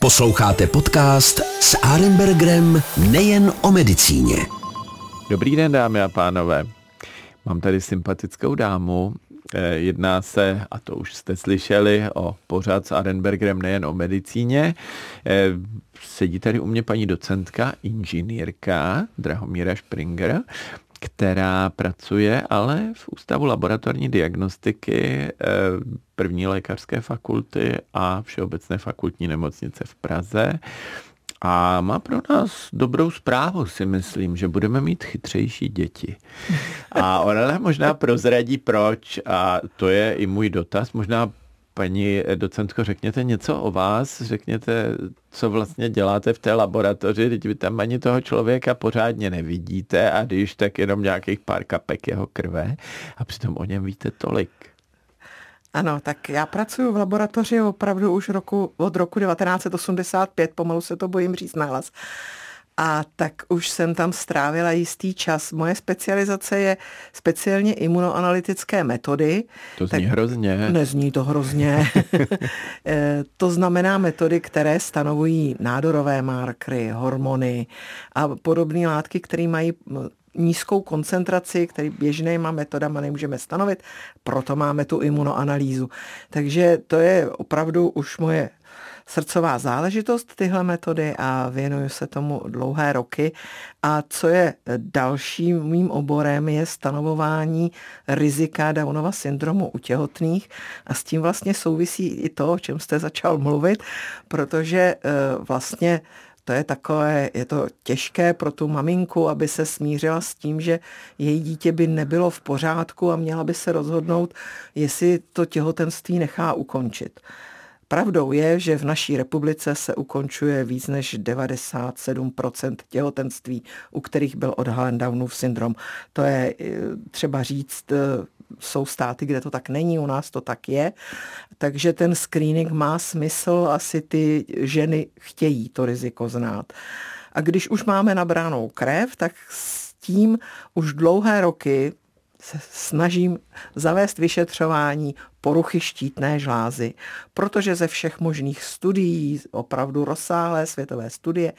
Posloucháte podcast s Arenbergerem nejen o medicíně. Dobrý den, dámy a pánové. Mám tady sympatickou dámu. Eh, jedná se, a to už jste slyšeli, o pořád s Arenbergerem nejen o medicíně. Eh, sedí tady u mě paní docentka, inženýrka Drahomíra Springer, která pracuje ale v Ústavu laboratorní diagnostiky eh, první lékařské fakulty a Všeobecné fakultní nemocnice v Praze. A má pro nás dobrou zprávu, si myslím, že budeme mít chytřejší děti. A ona možná prozradí proč, a to je i můj dotaz, možná Paní docentko, řekněte něco o vás, řekněte, co vlastně děláte v té laboratoři, teď vy tam ani toho člověka pořádně nevidíte a když tak jenom nějakých pár kapek jeho krve a přitom o něm víte tolik. Ano, tak já pracuji v laboratoři opravdu už roku, od roku 1985, pomalu se to bojím říct nahlas. A tak už jsem tam strávila jistý čas. Moje specializace je speciálně imunoanalytické metody. To zní tak hrozně. Nezní to hrozně. Eh, to znamená metody, které stanovují nádorové markry, hormony a podobné látky, které mají nízkou koncentraci, který běžnýma metodama nemůžeme stanovit, proto máme tu imunoanalýzu. Takže to je opravdu už moje srdcová záležitost tyhle metody a věnuju se tomu dlouhé roky. A co je dalším mým oborem je stanovování rizika Downova syndromu u těhotných a s tím vlastně souvisí i to, o čem jste začal mluvit, protože eh, vlastně to je takové, je to těžké pro tu maminku, aby se smířila s tím, že její dítě by nebylo v pořádku a měla by se rozhodnout, jestli to těhotenství nechá ukončit. Pravdou je, že v naší republice se ukončuje víc než 97% těhotenství, u kterých byl odhalen Downův syndrom. To je eh, třeba říct, eh, jsou státy, kde to tak není, u nás to tak je. Takže ten screening má smysl, asi ty ženy chtějí to riziko znát. A když už máme nabránou krev, tak s tím už dlouhé roky se snažím zavést vyšetřování poruchy štítné žlázy, protože ze všech možných studií, opravdu rozsáhlé světové studie,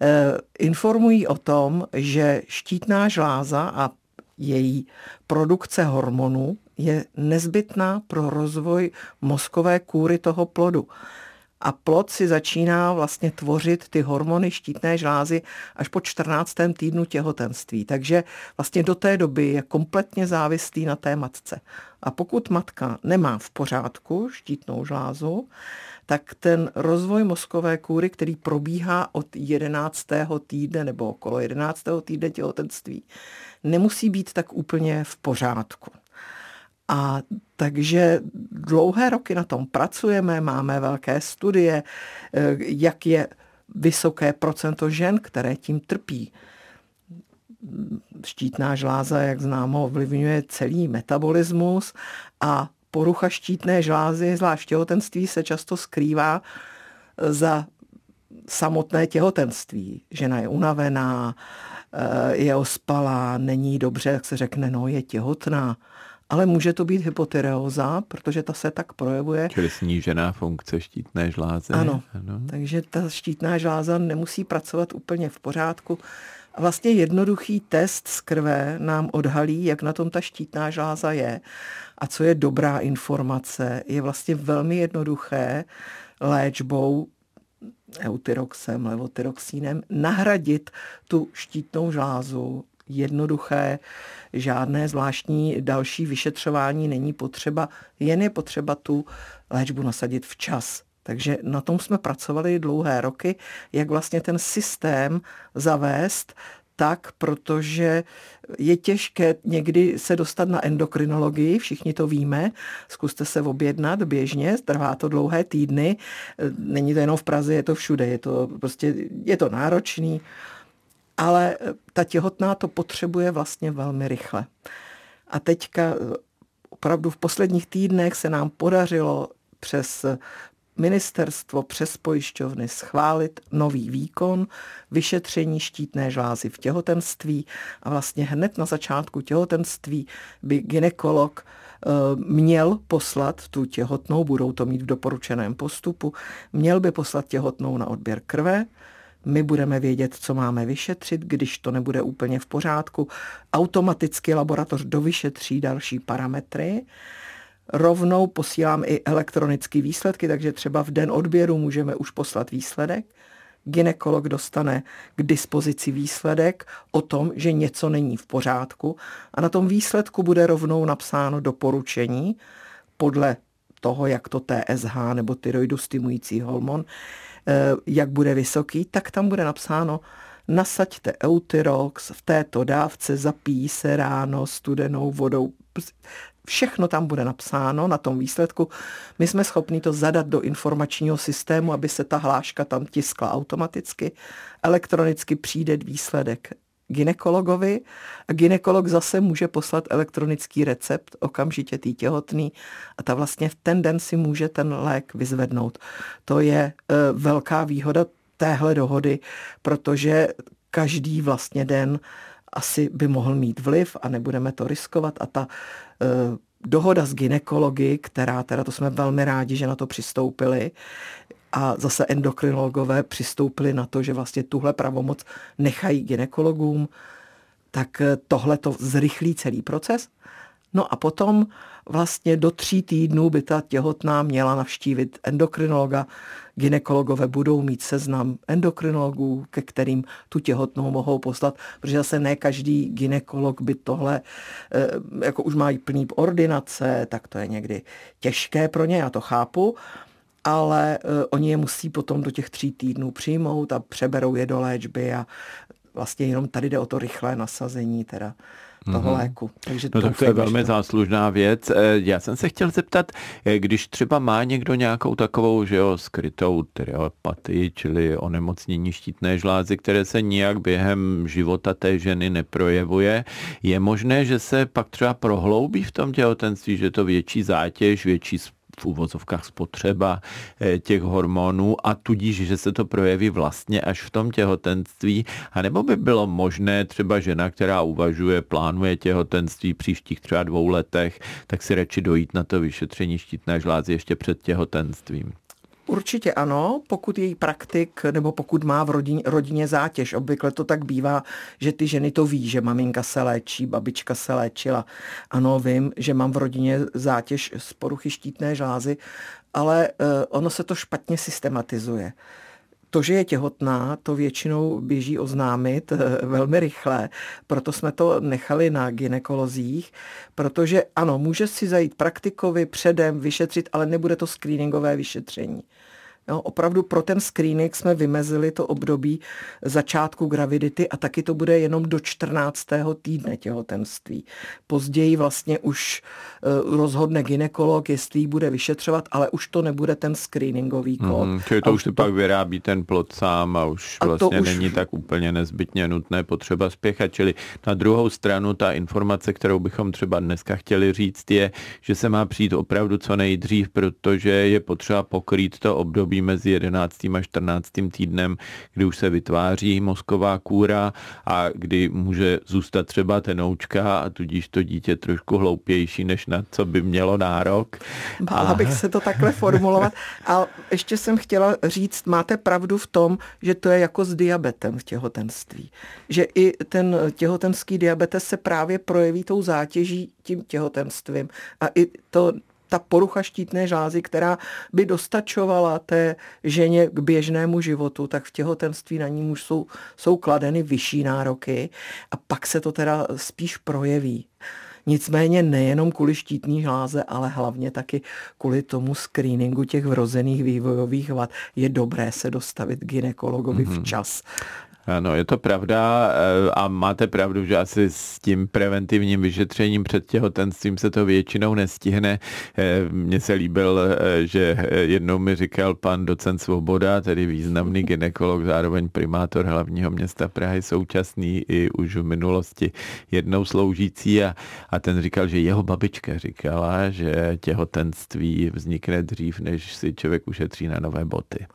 eh, informují o tom, že štítná žláza a její produkce hormonů je nezbytná pro rozvoj mozkové kůry toho plodu a plod si začíná vlastně tvořit ty hormony štítné žlázy až po 14. týdnu těhotenství. Takže vlastně do té doby je kompletně závislý na té matce. A pokud matka nemá v pořádku štítnou žlázu, tak ten rozvoj mozkové kůry, který probíhá od 11. týdne nebo okolo 11. týdne těhotenství, nemusí být tak úplně v pořádku. A takže dlouhé roky na tom pracujeme, máme velké studie, eh, jak je vysoké procento žen, které tím trpí. Štítná žláza, jak známo, ovlivňuje celý metabolismus a porucha štítné žlázy, zvlášť těhotenství, se často skrývá za samotné těhotenství. Žena je unavená, eh, je ospalá, není dobře, jak se řekne, no je těhotná ale může to být hypotyreóza, protože ta se tak projevuje. Čili snížená funkce štítné žlázy. Ano, ano, takže ta štítná žláza nemusí pracovat úplně v pořádku. A vlastně jednoduchý test z krve nám odhalí, jak na tom ta štítná žláza je. A co je dobrá informace, je vlastně velmi jednoduché léčbou eutyroxem, levotyroxínem nahradit tu štítnou žlázu jednoduché, žádné zvláštní další vyšetřování není potřeba, jen je potřeba tu léčbu nasadit včas. Takže na tom jsme pracovali dlouhé roky, jak vlastně ten systém zavést tak, protože je těžké někdy se dostat na endokrinologii, všichni to víme, zkuste se objednat běžně, trvá to dlouhé týdny, není to jenom v Praze, je to všude, je to prostě, je to náročný, ale eh, ta těhotná to potřebuje vlastně velmi rychle. A teďka eh, opravdu v posledních týdnech se nám podařilo přes ministerstvo přes pojišťovny schválit nový výkon vyšetření štítné žlázy v těhotenství a vlastně hned na začátku těhotenství by ginekolog měl poslat tu těhotnou, budou to mít v doporučeném postupu, měl by poslat těhotnou na odběr krve, my budeme vědět, co máme vyšetřit, když to nebude úplně v pořádku. Automaticky laboratoř dovyšetří další parametry. Rovnou posílám i elektronické výsledky, takže třeba v den odběru můžeme už poslat výsledek. Ginekolog dostane k dispozici výsledek o tom, že něco není v pořádku a na tom výsledku bude rovnou napsáno doporučení podle toho, jak to TSH nebo tyroidu stimující hormon, jak bude vysoký, tak tam bude napsáno nasaďte Eutirox v této dávce, zapíjí se ráno studenou vodou. Všechno tam bude napsáno na tom výsledku. My jsme schopni to zadat do informačního systému, aby se ta hláška tam tiskla automaticky. Elektronicky přijde výsledek ginekologovi. A ginekolog zase může poslat elektronický recept okamžitě tý těhotný. A ta vlastně v ten den si může ten lék vyzvednout. To je e, velká výhoda téhle dohody, protože každý vlastně den asi by mohl mít vliv a nebudeme to riskovat. A ta e, dohoda s ginekology, která teda to jsme velmi rádi, že na to přistoupili, a zase endokrinologové přistoupili na to, že vlastně tuhle pravomoc nechají ginekologům, tak tohle to zrychlí celý proces. No a potom vlastně do tří týdnů by ta těhotná měla navštívit endokrinologa. Ginekologové budou mít seznam endokrinologů, ke kterým tu těhotnou mohou poslat, protože zase ne každý ginekolog by tohle, eh, jako už mají plný ordinace, tak to je někdy těžké pro ně, já to chápu ale uh, oni je musí potom do těch tří týdnů přijmout a přeberou je do léčby a vlastně jenom tady jde o to rychlé nasazení teda toho mm-hmm. léku. Takže no to tak to je velmi to. záslužná věc. Eh, já jsem se chtěl zeptat, eh, když třeba má někdo nějakou takovou, že jo, skrytou tyreopatii, čili onemocnění štítné žlázy, které se nijak během života té ženy neprojevuje, je možné, že se pak třeba prohloubí v tom těhotenství, že to větší zátěž, větší v uvozovkách spotřeba eh, těch hormonů a tudíž, že se to projeví vlastně až v tom těhotenství, a nebo by bylo možné třeba žena, která uvažuje, plánuje těhotenství příštích třeba dvou letech, tak si radši dojít na to vyšetření štítné žlázy ještě před těhotenstvím. Určitě ano, pokud její praktik nebo pokud má v rodině, rodině zátěž. Obvykle to tak bývá, že ty ženy to ví, že maminka se léčí, babička se léčila. Ano, vím, že mám v rodině zátěž z poruchy štítné žlázy, ale uh, ono se to špatně systematizuje. To, že je těhotná, to většinou běží oznámit eh, velmi rychle, proto jsme to nechali na ginekolozích, protože ano, může si zajít praktikovi předem vyšetřit, ale nebude to screeningové vyšetření. Jo, opravdu pro ten screening jsme vymezili to období začátku gravidity a taky to bude jenom do 14. týdne těhotenství. Později vlastně už uh, rozhodne ginekolog, jestli ji bude vyšetřovat, ale už to nebude ten screeningový kód. Mm, čili to a už to pak vyrábí ten plod sám a už a vlastně už... není tak úplně nezbytně nutné potřeba spěchat. Čili na druhou stranu ta informace, kterou bychom třeba dneska chtěli říct, je, že se má přijít opravdu co nejdřív, protože je potřeba pokrýt to období období mezi 11. a 14. týdnem, kdy už se vytváří mozková kůra a kdy může zůstat třeba tenoučka a tudíž to dítě trošku hloupější, než na co by mělo nárok. Bála a... bych se to takhle formulovat. A ještě jsem chtěla říct, máte pravdu v tom, že to je jako s diabetem v těhotenství. Že i ten těhotenský diabetes se právě projeví tou zátěží tím těhotenstvím. A i to ta porucha štítné žlázy, která by dostačovala té ženě k běžnému životu, tak v těhotenství na ní už jsou, jsou kladeny vyšší nároky a pak se to teda spíš projeví. Nicméně nejenom kvůli štítní žláze, ale hlavně taky kvůli tomu screeningu těch vrozených vývojových vad je dobré se dostavit ginekologovi mm-hmm. včas ano, je to pravda eh, a máte pravdu, že asi s tím preventivním vyšetřením před těhotenstvím se to většinou nestihne. Eh, mně se líbil, eh, že jednou mi říkal pan docent Svoboda, tedy významný ginekolog, zároveň primátor hlavního města Prahy, současný i už v minulosti jednou sloužící a, a ten říkal, že jeho babička říkala, že těhotenství vznikne dřív, než si člověk ušetří na nové boty.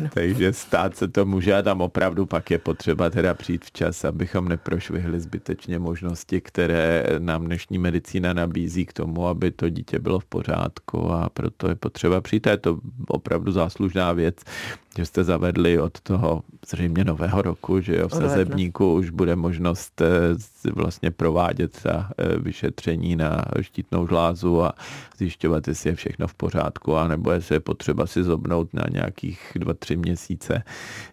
No. Takže stát se to může a tam opravdu pak je potřeba teda přijít včas, abychom neprošvihli zbytečně možnosti, které nám dnešní medicína nabízí k tomu, aby to dítě bylo v pořádku a proto je potřeba přijít. A je to opravdu záslužná věc, že jste zavedli od toho zřejmě nového roku, že jo, v sazebníku už bude možnost eh, vlastně provádět ta eh, vyšetření na štítnou žlázu a zjišťovat, jestli je všechno v pořádku, anebo jestli je potřeba si zobnout na nějakých dva, tři měsíce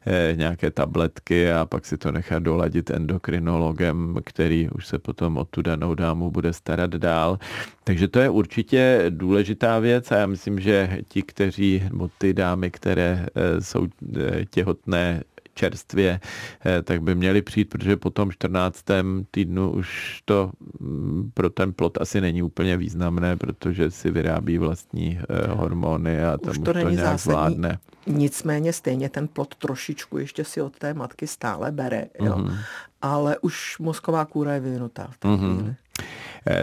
eh, nějaké tabletky a pak si to nechat doladit endokrinologem, který už se potom o tu danou dámu bude starat dál. Takže to je určitě důležitá věc a já myslím, že ti, kteří, nebo ty dámy, které jsou těhotné čerstvě, eh, tak by měli přijít, protože po tom 14. týdnu už to mm, pro ten plot asi není úplně významné, protože si vyrábí vlastní eh, hormony a tam už to, už to nějak zásadní. vládne. Nicméně stejně ten plot trošičku ještě si od té matky stále bere, jo? Mm-hmm. ale už mozková kůra je vyvinutá v té mm-hmm. chvíli.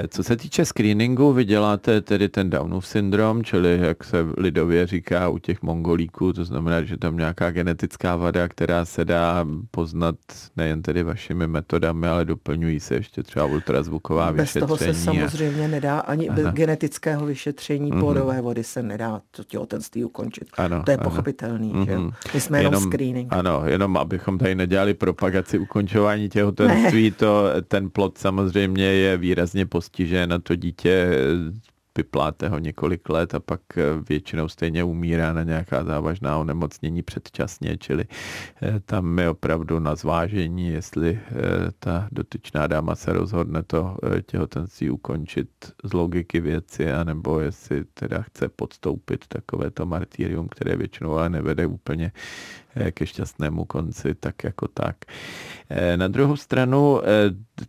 Co se týče screeningu, vy děláte tedy ten Downův syndrom, čili jak se lidově říká u těch mongolíků, to znamená, že tam nějaká genetická vada, která se dá poznat nejen tedy vašimi metodami, ale doplňují se ještě třeba ultrazvuková bez vyšetření. Bez toho se samozřejmě nedá, ani Aha. bez genetického vyšetření mm-hmm. plodové vody se nedá to těhotenství ukončit. Ano, to je ano. pochopitelný, mm-hmm. že mhm. My jsme jenom, jenom screening. Ano, jenom abychom tady nedělali propagaci ukončování těhotenství, ne. to ten plod samozřejmě je výrazně postižen a to dítě vypláte ho několik let a pak většinou stejně umírá na nějaká závažná onemocnění předčasně, čili eh, tam je opravdu na zvážení, jestli eh, ta dotyčná dáma se rozhodne to eh, těhotenství ukončit z logiky věci, anebo jestli teda chce podstoupit takovéto martýrium, které většinou ale nevede úplně ke šťastnému konci, tak jako tak. Eh, na druhou stranu eh,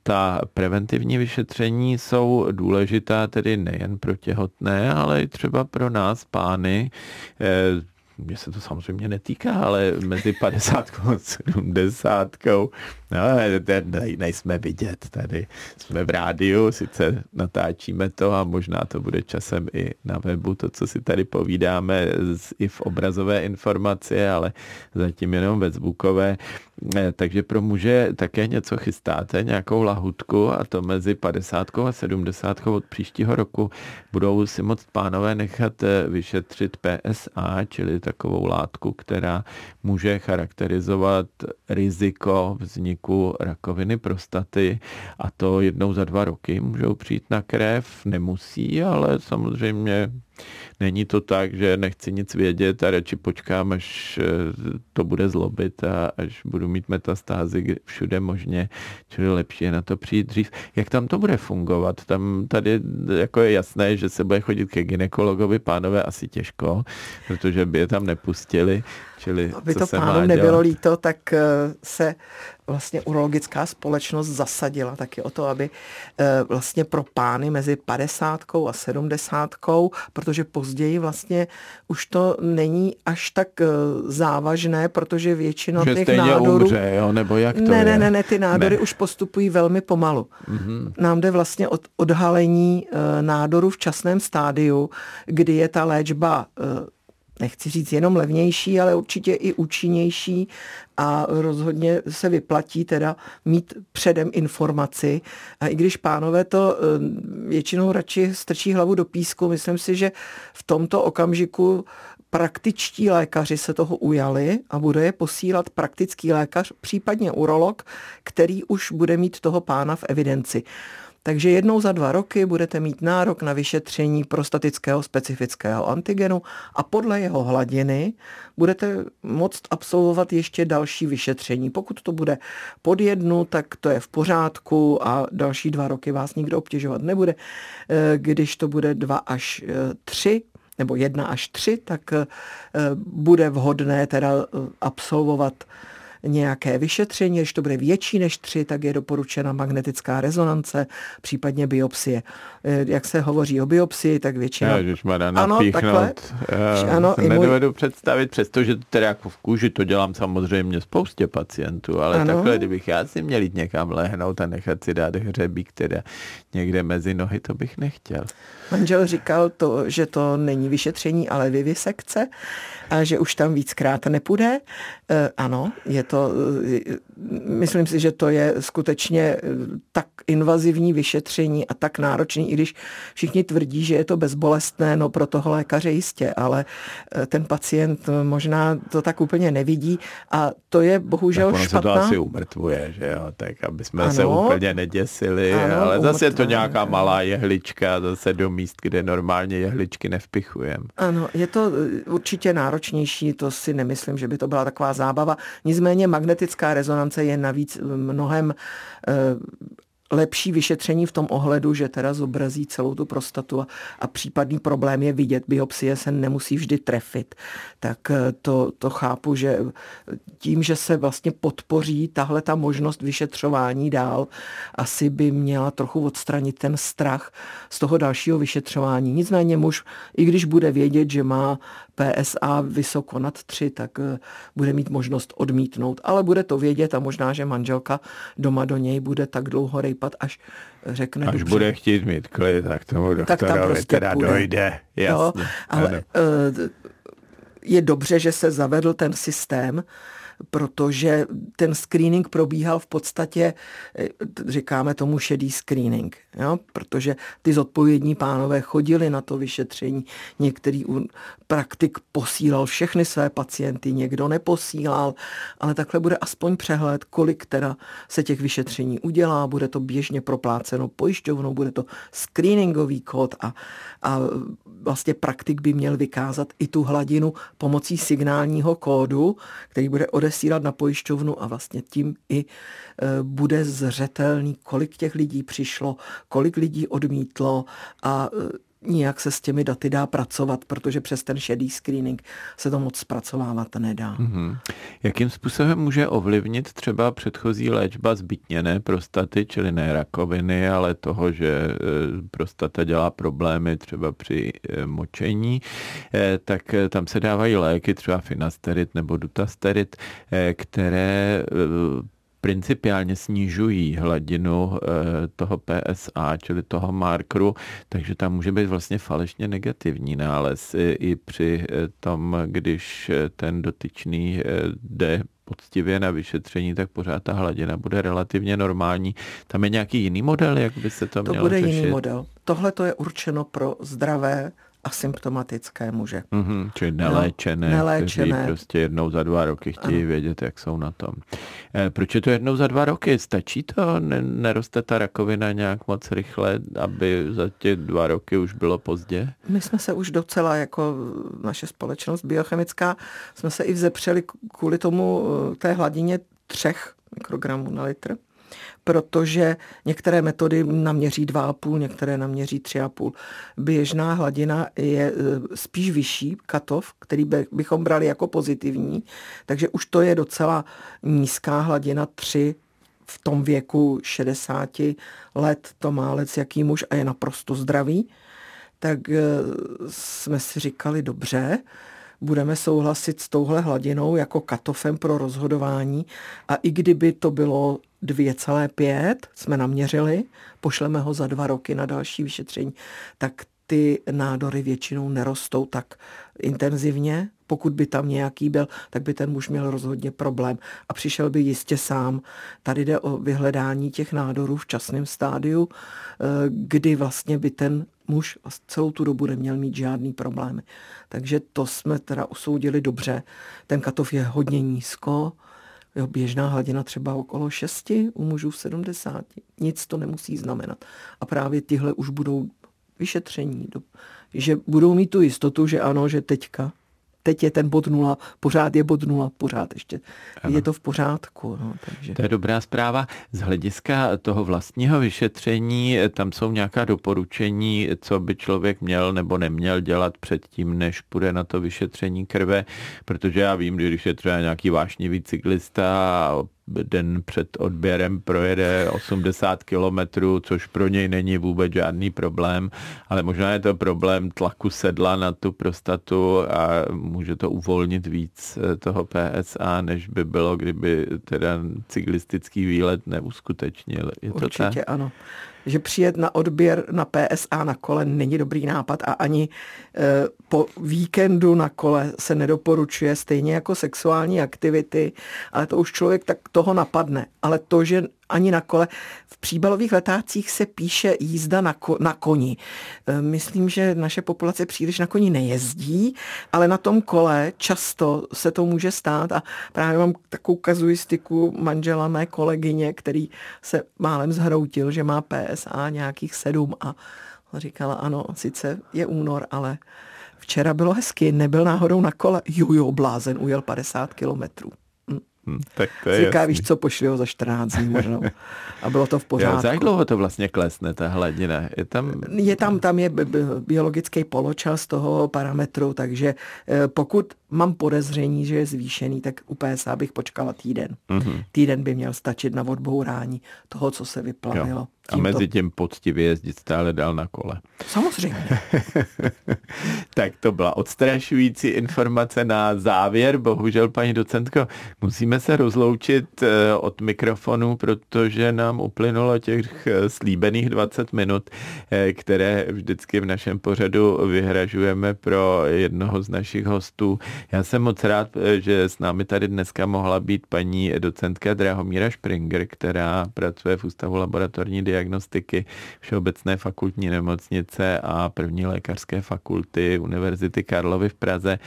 ta preventivní vyšetření jsou důležitá tedy nejen pro těhotné, ale i třeba pro nás, pány, eh, mě se to samozřejmě netýká, ale mezi 50 a 70 no, nejsme vidět tady. Jsme v rádiu, sice natáčíme to a možná to bude časem i na webu, to, co si tady povídáme i v obrazové informaci, ale zatím jenom ve zvukové. Eh, takže pro muže také něco chystáte, nějakou lahutku a to mezi 50 a 70 od příštího roku budou si moct pánové nechat eh, vyšetřit PSA, čili takovou látku, která může charakterizovat riziko vzniku rakoviny prostaty a to jednou za dva roky můžou přijít na krev, nemusí, ale samozřejmě Není to tak, že nechci nic vědět a radši počkám, až eh, to bude zlobit a až budu mít metastázy všude možně, čili lepší je na to přijít dřív. Jak tam to bude fungovat? Tam tady jako je jasné, že se bude chodit ke ginekologovi, pánové asi těžko, protože by je tam nepustili. Čili Aby co to se pánu nebylo líto, tak eh, se vlastně urologická společnost zasadila taky o to, aby eh, vlastně pro pány mezi 50 a 70, protože později vlastně už to není až tak eh, závažné, protože většina že těch nádorů... Umře, jo? nebo jak to ne, je? ne, ne, ne, ty nádory ne. už postupují velmi pomalu. Mm-hmm. Nám jde vlastně od odhalení nádoru v časném stádiu, kdy je ta léčba nechci říct jenom levnější, ale určitě i účinnější a rozhodně se vyplatí teda mít předem informaci. A i když pánové to eh, většinou radši strčí hlavu do písku, myslím si, že v tomto okamžiku praktičtí lékaři se toho ujali a bude je posílat praktický lékař, případně urolog, který už bude mít toho pána v evidenci. Takže jednou za dva roky budete mít nárok na vyšetření prostatického specifického antigenu a podle jeho hladiny budete moct absolvovat ještě další vyšetření. Pokud to bude pod jednu, tak to je v pořádku a další dva roky vás nikdo obtěžovat nebude. Eh, když to bude dva až eh, tři, nebo jedna až tři, tak eh, bude vhodné teda absolvovat nějaké vyšetření, když to bude větší než tři, tak je doporučena magnetická rezonance, případně biopsie. Eh, jak se hovoří o biopsii, tak většina... Já, ano, takhle. Já ano, nedovedu můj... představit, přestože teda jako v kůži to dělám samozřejmě spoustě pacientů, ale ano. takhle, kdybych já si měl jít někam lehnout a nechat si dát hřebík teda někde mezi nohy, to bych nechtěl. Manžel říkal to, že to není vyšetření, ale vivisekce a že už tam víckrát nepůjde. E, ano, je to to, myslím si, že to je skutečně tak invazivní vyšetření a tak náročný, i když všichni tvrdí, že je to bezbolestné, no pro toho lékaře jistě, ale ten pacient možná to tak úplně nevidí a to je bohužel tak špatná. se to asi umrtvuje, že jo, tak aby jsme ano, se úplně neděsili, ano, ale zase je to nějaká malá jehlička, zase do míst, kde normálně jehličky nevpichujeme. Ano, je to určitě náročnější, to si nemyslím, že by to byla taková zábava. Nicméně magnetická rezonance je navíc mnohem eh, lepší vyšetření v tom ohledu, že teda zobrazí celou tu prostatu a, a případný problém je vidět. Biopsie se nemusí vždy trefit. Tak eh, to, to chápu, že tím, že se vlastně podpoří tahle ta možnost vyšetřování dál, asi by měla trochu odstranit ten strach z toho dalšího vyšetřování. Nicméně muž, i když bude vědět, že má PSA vysoko nad 3, tak eh, bude mít možnost odmítnout. Ale bude to vědět a možná, že manželka doma do něj bude tak dlouho rejpat, až řekne... Až dobře. bude chtít mít klid, tak tomu doktorovi tak prostě teda půjde. dojde. Jasně, jo, ale ano. Eh, je dobře, že se zavedl ten systém, protože ten screening probíhal v podstatě, eh, říkáme tomu šedý screening, jo? protože ty zodpovědní pánové chodili na to vyšetření, některý praktik posílal všechny své pacienty, někdo neposílal, ale takhle bude aspoň přehled, kolik teda se těch vyšetření udělá, bude to běžně propláceno pojišťovnou, bude to screeningový kód a, a vlastně praktik by měl vykázat i tu hladinu pomocí signálního kódu, který bude odesílat na pojišťovnu a vlastně tím i e, bude zřetelný, kolik těch lidí přišlo, kolik lidí odmítlo a nijak se s těmi daty dá pracovat, protože přes ten šedý screening se to moc zpracovávat nedá. Mm-hmm. Jakým způsobem může ovlivnit třeba předchozí léčba zbytněné prostaty, čili ne rakoviny, ale toho, že e, prostata dělá problémy třeba při e, močení, e, tak tam se dávají léky, třeba finasterid nebo dutasterid, které principiálně snižují hladinu eh, toho PSA, čili toho markeru, takže tam může být vlastně falešně negativní nález i při eh, tom, když eh, ten dotyčný jde poctivě na vyšetření, tak pořád ta hladina bude relativně normální. Tam je nějaký jiný model, jak by se to, to mělo To bude řešit? jiný model. Tohle to je určeno pro zdravé asymptomatické muže. Mm-hmm, čili neléčené, no, neléčené. kteří prostě jednou za dva roky chtějí ano. vědět, jak jsou na tom. E, proč je to jednou za dva roky? Stačí to? Neroste ta rakovina nějak moc rychle, aby za těch dva roky už bylo pozdě? My jsme se už docela, jako naše společnost biochemická, jsme se i vzepřeli kvůli tomu eh, té hladině třech mikrogramů na litr protože některé metody naměří 2,5, některé naměří 3,5. Běžná hladina je e, spíš vyšší, katov, který bychom brali jako pozitivní, takže už to je docela nízká hladina 3 v tom věku 60 let to má lec jaký muž a je naprosto zdravý, tak e, jsme si říkali dobře, budeme souhlasit s touhle hladinou jako katofem pro rozhodování a i kdyby to bylo 2,5 jsme naměřili, pošleme ho za dva roky na další vyšetření, tak ty nádory většinou nerostou tak intenzivně. Pokud by tam nějaký byl, tak by ten muž měl rozhodně problém a přišel by jistě sám. Tady jde o vyhledání těch nádorů v časném stádiu, eh, kdy vlastně by ten muž celou tu dobu neměl mít žádný problémy. Takže to jsme teda usoudili dobře. Ten katov je hodně nízko, Jo, běžná hladina třeba okolo 6, u mužů 70. Nic to nemusí znamenat. A právě tyhle už budou vyšetření, že budou mít tu jistotu, že ano, že teďka teď je ten bod nula, pořád je bod nula, pořád ještě ano. je to v pořádku. No, takže. To je dobrá zpráva. Z hlediska toho vlastního vyšetření, tam jsou nějaká doporučení, co by člověk měl nebo neměl dělat předtím, než půjde na to vyšetření krve, protože já vím, že když je třeba nějaký vášnivý cyklista a den před odběrem projede 80 kilometrů, což pro něj není vůbec žádný problém, ale možná je to problém tlaku sedla na tu prostatu a může to uvolnit víc eh, toho PSA, než by bylo, kdyby teda cyklistický výlet neuskutečnil. Je to Určitě tak? ano. Že přijet na odběr na PSA na kole není dobrý nápad a ani e, po víkendu na kole se nedoporučuje, stejně jako sexuální aktivity, ale to už člověk tak toho napadne. Ale to, že ani na kole. V příbalových letácích se píše jízda na, ko, na koni. E, myslím, že naše populace příliš na koni nejezdí, ale na tom kole často se to může stát a právě mám takovou kazuistiku manžela mé kolegyně, který se málem zhroutil, že má PSA nějakých sedm a říkala, ano, sice je únor, ale včera bylo hezky, nebyl náhodou na kole. Jo, jo, blázen, ujel 50 kilometrů. Hmm, tak to je Říká, víš co, pošli ho za 14 dní možná. A bylo to v pořádku. Jo, za jak dlouho to vlastně klesne, ta hladina? Je tam... Je tam, tam je biologický poločas toho parametru, takže eh, pokud mám podezření, že je zvýšený, tak u PSA bych počkala týden. Mm-hmm. Týden by měl stačit na odbourání toho, co se vyplavilo. Jo. A mezi tím poctivě jezdit stále dál na kole. Samozřejmě. tak to byla odstrašující informace na závěr. Bohužel, paní docentko, musíme se rozloučit eh, od mikrofonu, protože nám uplynulo těch eh, slíbených 20 minut, eh, které vždycky v našem pořadu vyhražujeme pro jednoho z našich hostů. Já jsem moc rád, že s námi tady dneska mohla být paní docentka Drahomíra Springer, která pracuje v Ústavu laboratorní diagnostiky Všeobecné fakultní nemocnice a první lékařské fakulty Univerzity Karlovy v Praze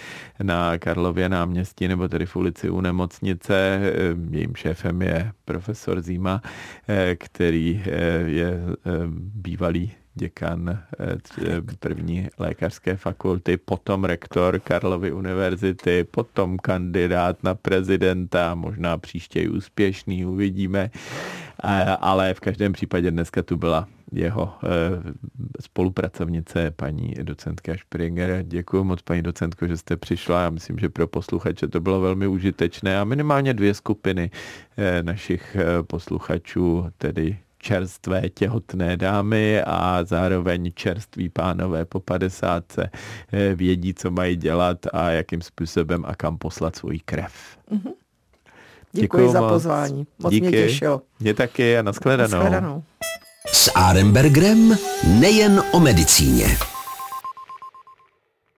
na Karlově náměstí, nebo tedy v ulici u nemocnice. Jejím šéfem je profesor Zima, který je bývalý děkan první lékařské fakulty, potom rektor Karlovy univerzity, potom kandidát na prezidenta, možná příště i úspěšný, uvidíme ale v každém případě dneska tu byla jeho eh, spolupracovnice, paní docentka Springer. Děkuji moc, paní docentko, že jste přišla. Já myslím, že pro posluchače to bylo velmi užitečné a minimálně dvě skupiny eh, našich eh, posluchačů, tedy čerstvé těhotné dámy a zároveň čerství pánové po padesátce vědí, co mají dělat a jakým způsobem a kam poslat svoji krev. Mm-hmm. Děkuji Děkuju za moc. pozvání. Moc Díky. mě těšilo. Mě taky a nashledanou. nashledanou. S Arembergrem nejen o medicíně.